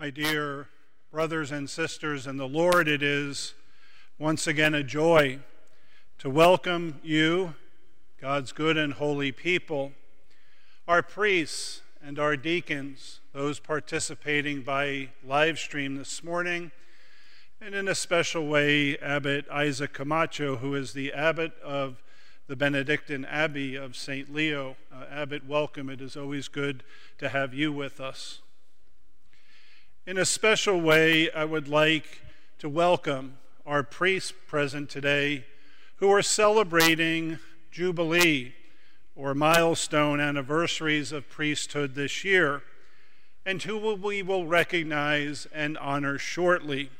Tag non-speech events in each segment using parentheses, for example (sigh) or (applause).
My dear brothers and sisters in the Lord, it is once again a joy to welcome you, God's good and holy people, our priests and our deacons, those participating by live stream this morning, and in a special way, Abbot Isaac Camacho, who is the abbot of the Benedictine Abbey of St. Leo. Uh, abbot, welcome. It is always good to have you with us. In a special way, I would like to welcome our priests present today who are celebrating Jubilee or milestone anniversaries of priesthood this year, and who we will recognize and honor shortly.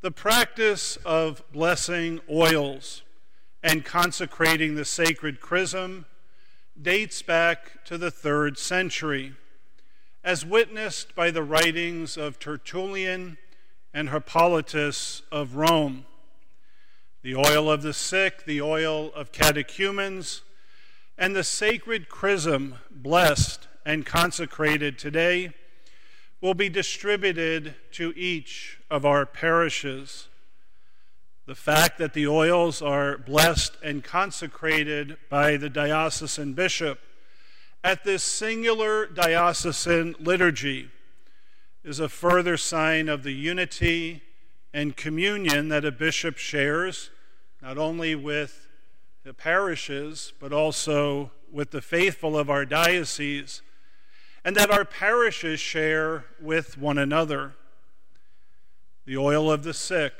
The practice of blessing oils and consecrating the sacred chrism dates back to the third century as witnessed by the writings of Tertullian and Hippolytus of Rome. The oil of the sick, the oil of catechumens, and the sacred chrism blessed and consecrated today will be distributed to each of our parishes. The fact that the oils are blessed and consecrated by the diocesan bishop at this singular diocesan liturgy is a further sign of the unity and communion that a bishop shares, not only with the parishes, but also with the faithful of our diocese, and that our parishes share with one another. The oil of the sick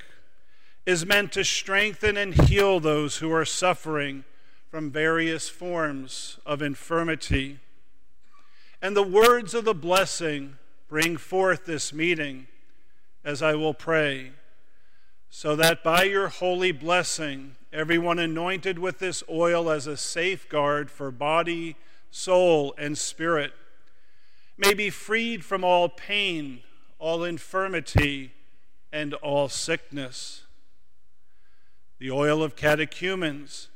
is meant to strengthen and heal those who are suffering from various forms of infirmity. And the words of the blessing bring forth this meeting as I will pray, so that by your holy blessing, everyone anointed with this oil as a safeguard for body, soul, and spirit may be freed from all pain, all infirmity, and all sickness. The oil of catechumens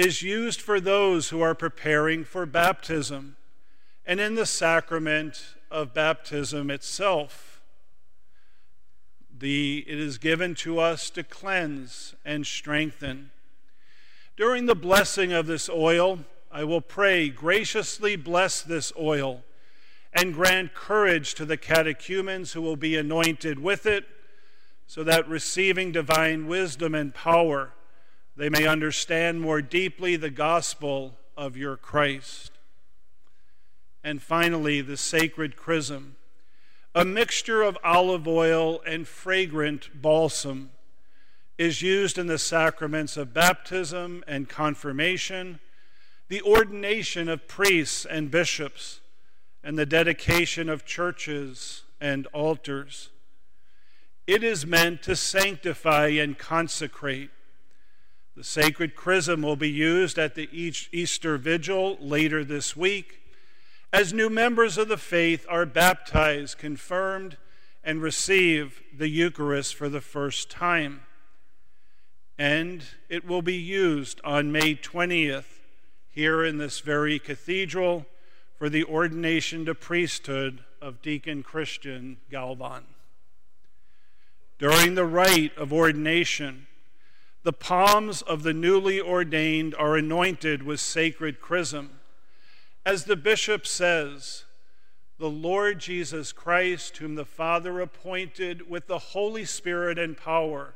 is used for those who are preparing for baptism and in the sacrament of baptism itself. The, it is given to us to cleanse and strengthen. During the blessing of this oil, I will pray, graciously bless this oil and grant courage to the catechumens who will be anointed with it, so that receiving divine wisdom and power, they may understand more deeply the gospel of your Christ. And finally, the sacred chrism, a mixture of olive oil and fragrant balsam, is used in the sacraments of baptism and confirmation, the ordination of priests and bishops, and the dedication of churches and altars. It is meant to sanctify and consecrate the sacred chrism will be used at the Easter Vigil later this week as new members of the faith are baptized, confirmed, and receive the Eucharist for the first time. And it will be used on May 20th here in this very cathedral for the ordination to priesthood of Deacon Christian Galvan. During the rite of ordination, the palms of the newly ordained are anointed with sacred chrism. As the bishop says, the Lord Jesus Christ, whom the Father appointed with the Holy Spirit and power,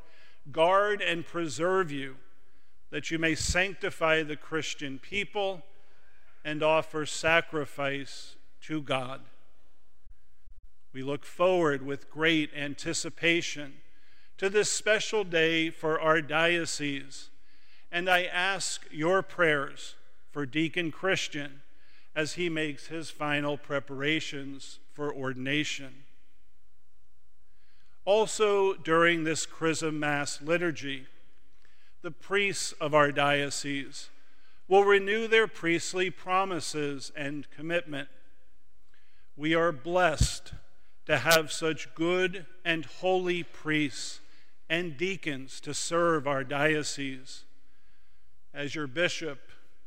guard and preserve you, that you may sanctify the Christian people and offer sacrifice to God. We look forward with great anticipation to this special day for our diocese. And I ask your prayers for Deacon Christian as he makes his final preparations for ordination. Also, during this Chrism Mass liturgy, the priests of our diocese will renew their priestly promises and commitment. We are blessed to have such good and holy priests and deacons to serve our diocese. As your bishop,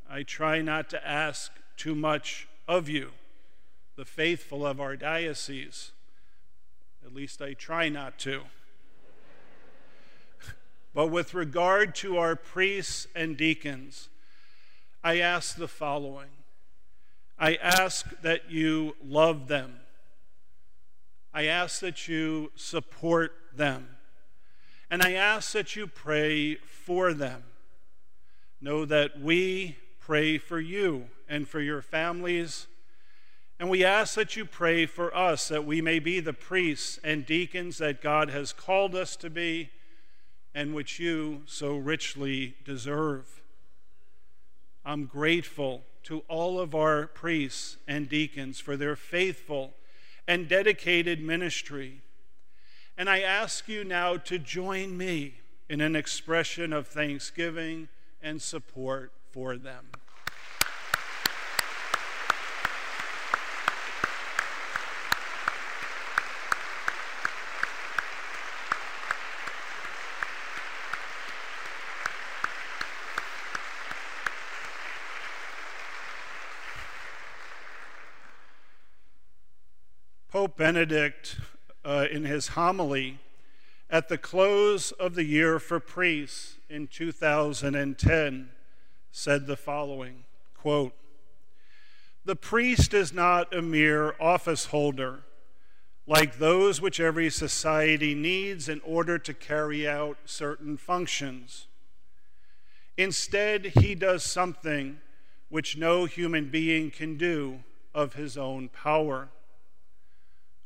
I try not to ask too much of you, the faithful of our diocese. At least I try not to. (laughs) but with regard to our priests and deacons, I ask the following I ask that you love them. I ask that you support them. And I ask that you pray for them. Know that we pray for you and for your families. And we ask that you pray for us that we may be the priests and deacons that God has called us to be and which you so richly deserve. I'm grateful to all of our priests and deacons for their faithful and dedicated ministry. And I ask you now to join me in an expression of thanksgiving and support for them. Pope Benedict, uh, in his homily at the close of the year for priests in 2010, said the following quote, The priest is not a mere office holder like those which every society needs in order to carry out certain functions. Instead, he does something which no human being can do of his own power.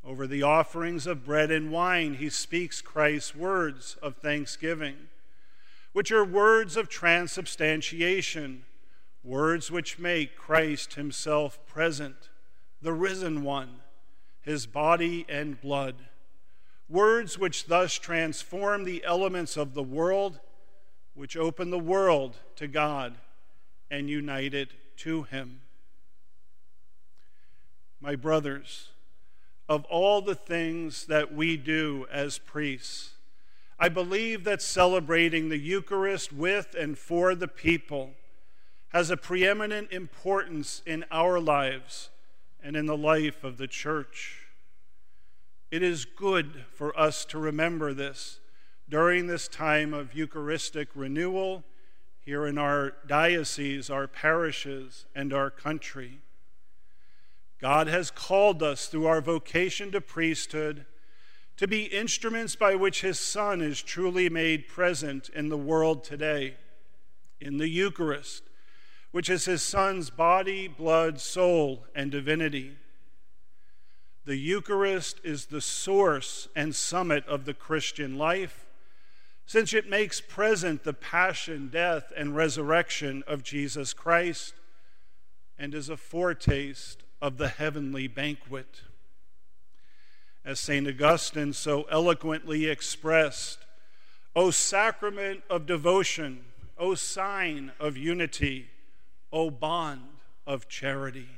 Over the offerings of bread and wine, he speaks Christ's words of thanksgiving, which are words of transubstantiation, words which make Christ himself present, the risen one, his body and blood, words which thus transform the elements of the world, which open the world to God and unite it to him. My brothers, of all the things that we do as priests. I believe that celebrating the Eucharist with and for the people has a preeminent importance in our lives and in the life of the church. It is good for us to remember this during this time of Eucharistic renewal here in our diocese, our parishes, and our country. God has called us through our vocation to priesthood to be instruments by which his Son is truly made present in the world today, in the Eucharist, which is his Son's body, blood, soul, and divinity. The Eucharist is the source and summit of the Christian life, since it makes present the passion, death, and resurrection of Jesus Christ and is a foretaste of the heavenly banquet. As St. Augustine so eloquently expressed, O sacrament of devotion, O sign of unity, O bond of charity.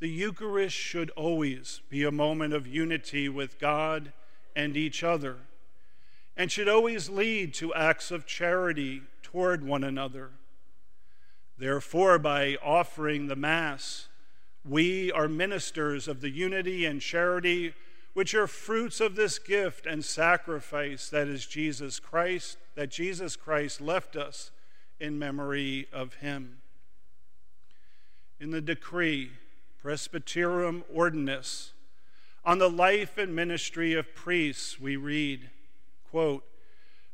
The Eucharist should always be a moment of unity with God and each other, and should always lead to acts of charity toward one another. Therefore, by offering the Mass, we are ministers of the unity and charity which are fruits of this gift and sacrifice that is Jesus Christ, that Jesus Christ left us in memory of him. In the decree, Presbyterorum Ordinis, on the life and ministry of priests, we read, quote,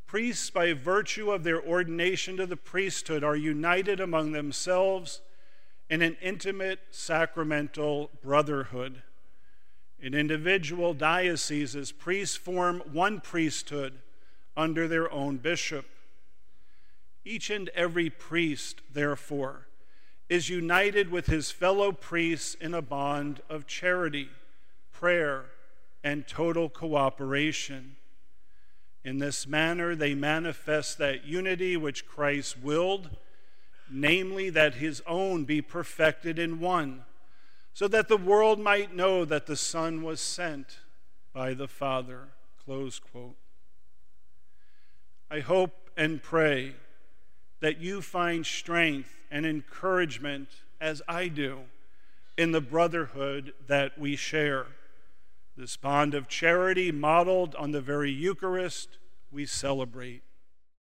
Priests, by virtue of their ordination to the priesthood, are united among themselves in an intimate sacramental brotherhood. In individual dioceses, priests form one priesthood under their own bishop. Each and every priest, therefore, is united with his fellow priests in a bond of charity, prayer, and total cooperation. In this manner, they manifest that unity which Christ willed, namely, that his own be perfected in one, so that the world might know that the Son was sent by the Father. Close quote. I hope and pray that you find strength and encouragement, as I do, in the brotherhood that we share. This bond of charity, modeled on the very Eucharist, we celebrate.